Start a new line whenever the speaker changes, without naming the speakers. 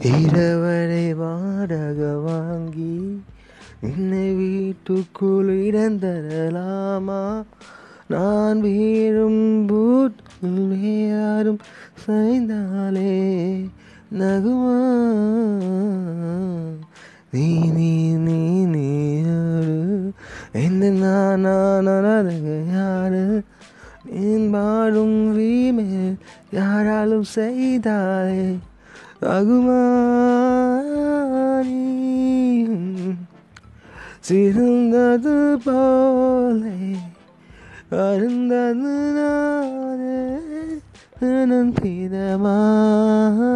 இரவரை வாடக வாங்கி என்னை வீட்டுக்குள் இறந்தரலாமா? நான் வீழும் பூட்டில் யாரும் சாய்ந்தாலே நகுமா? நீ நீ நீ நீ யாரு? என்ன நான் நான் யாரு? நீ பாடும் வீமே யாராலும் செய்தாலே 아그마니 지금 나도 벌레 아름다운 아래 흐는 비나만.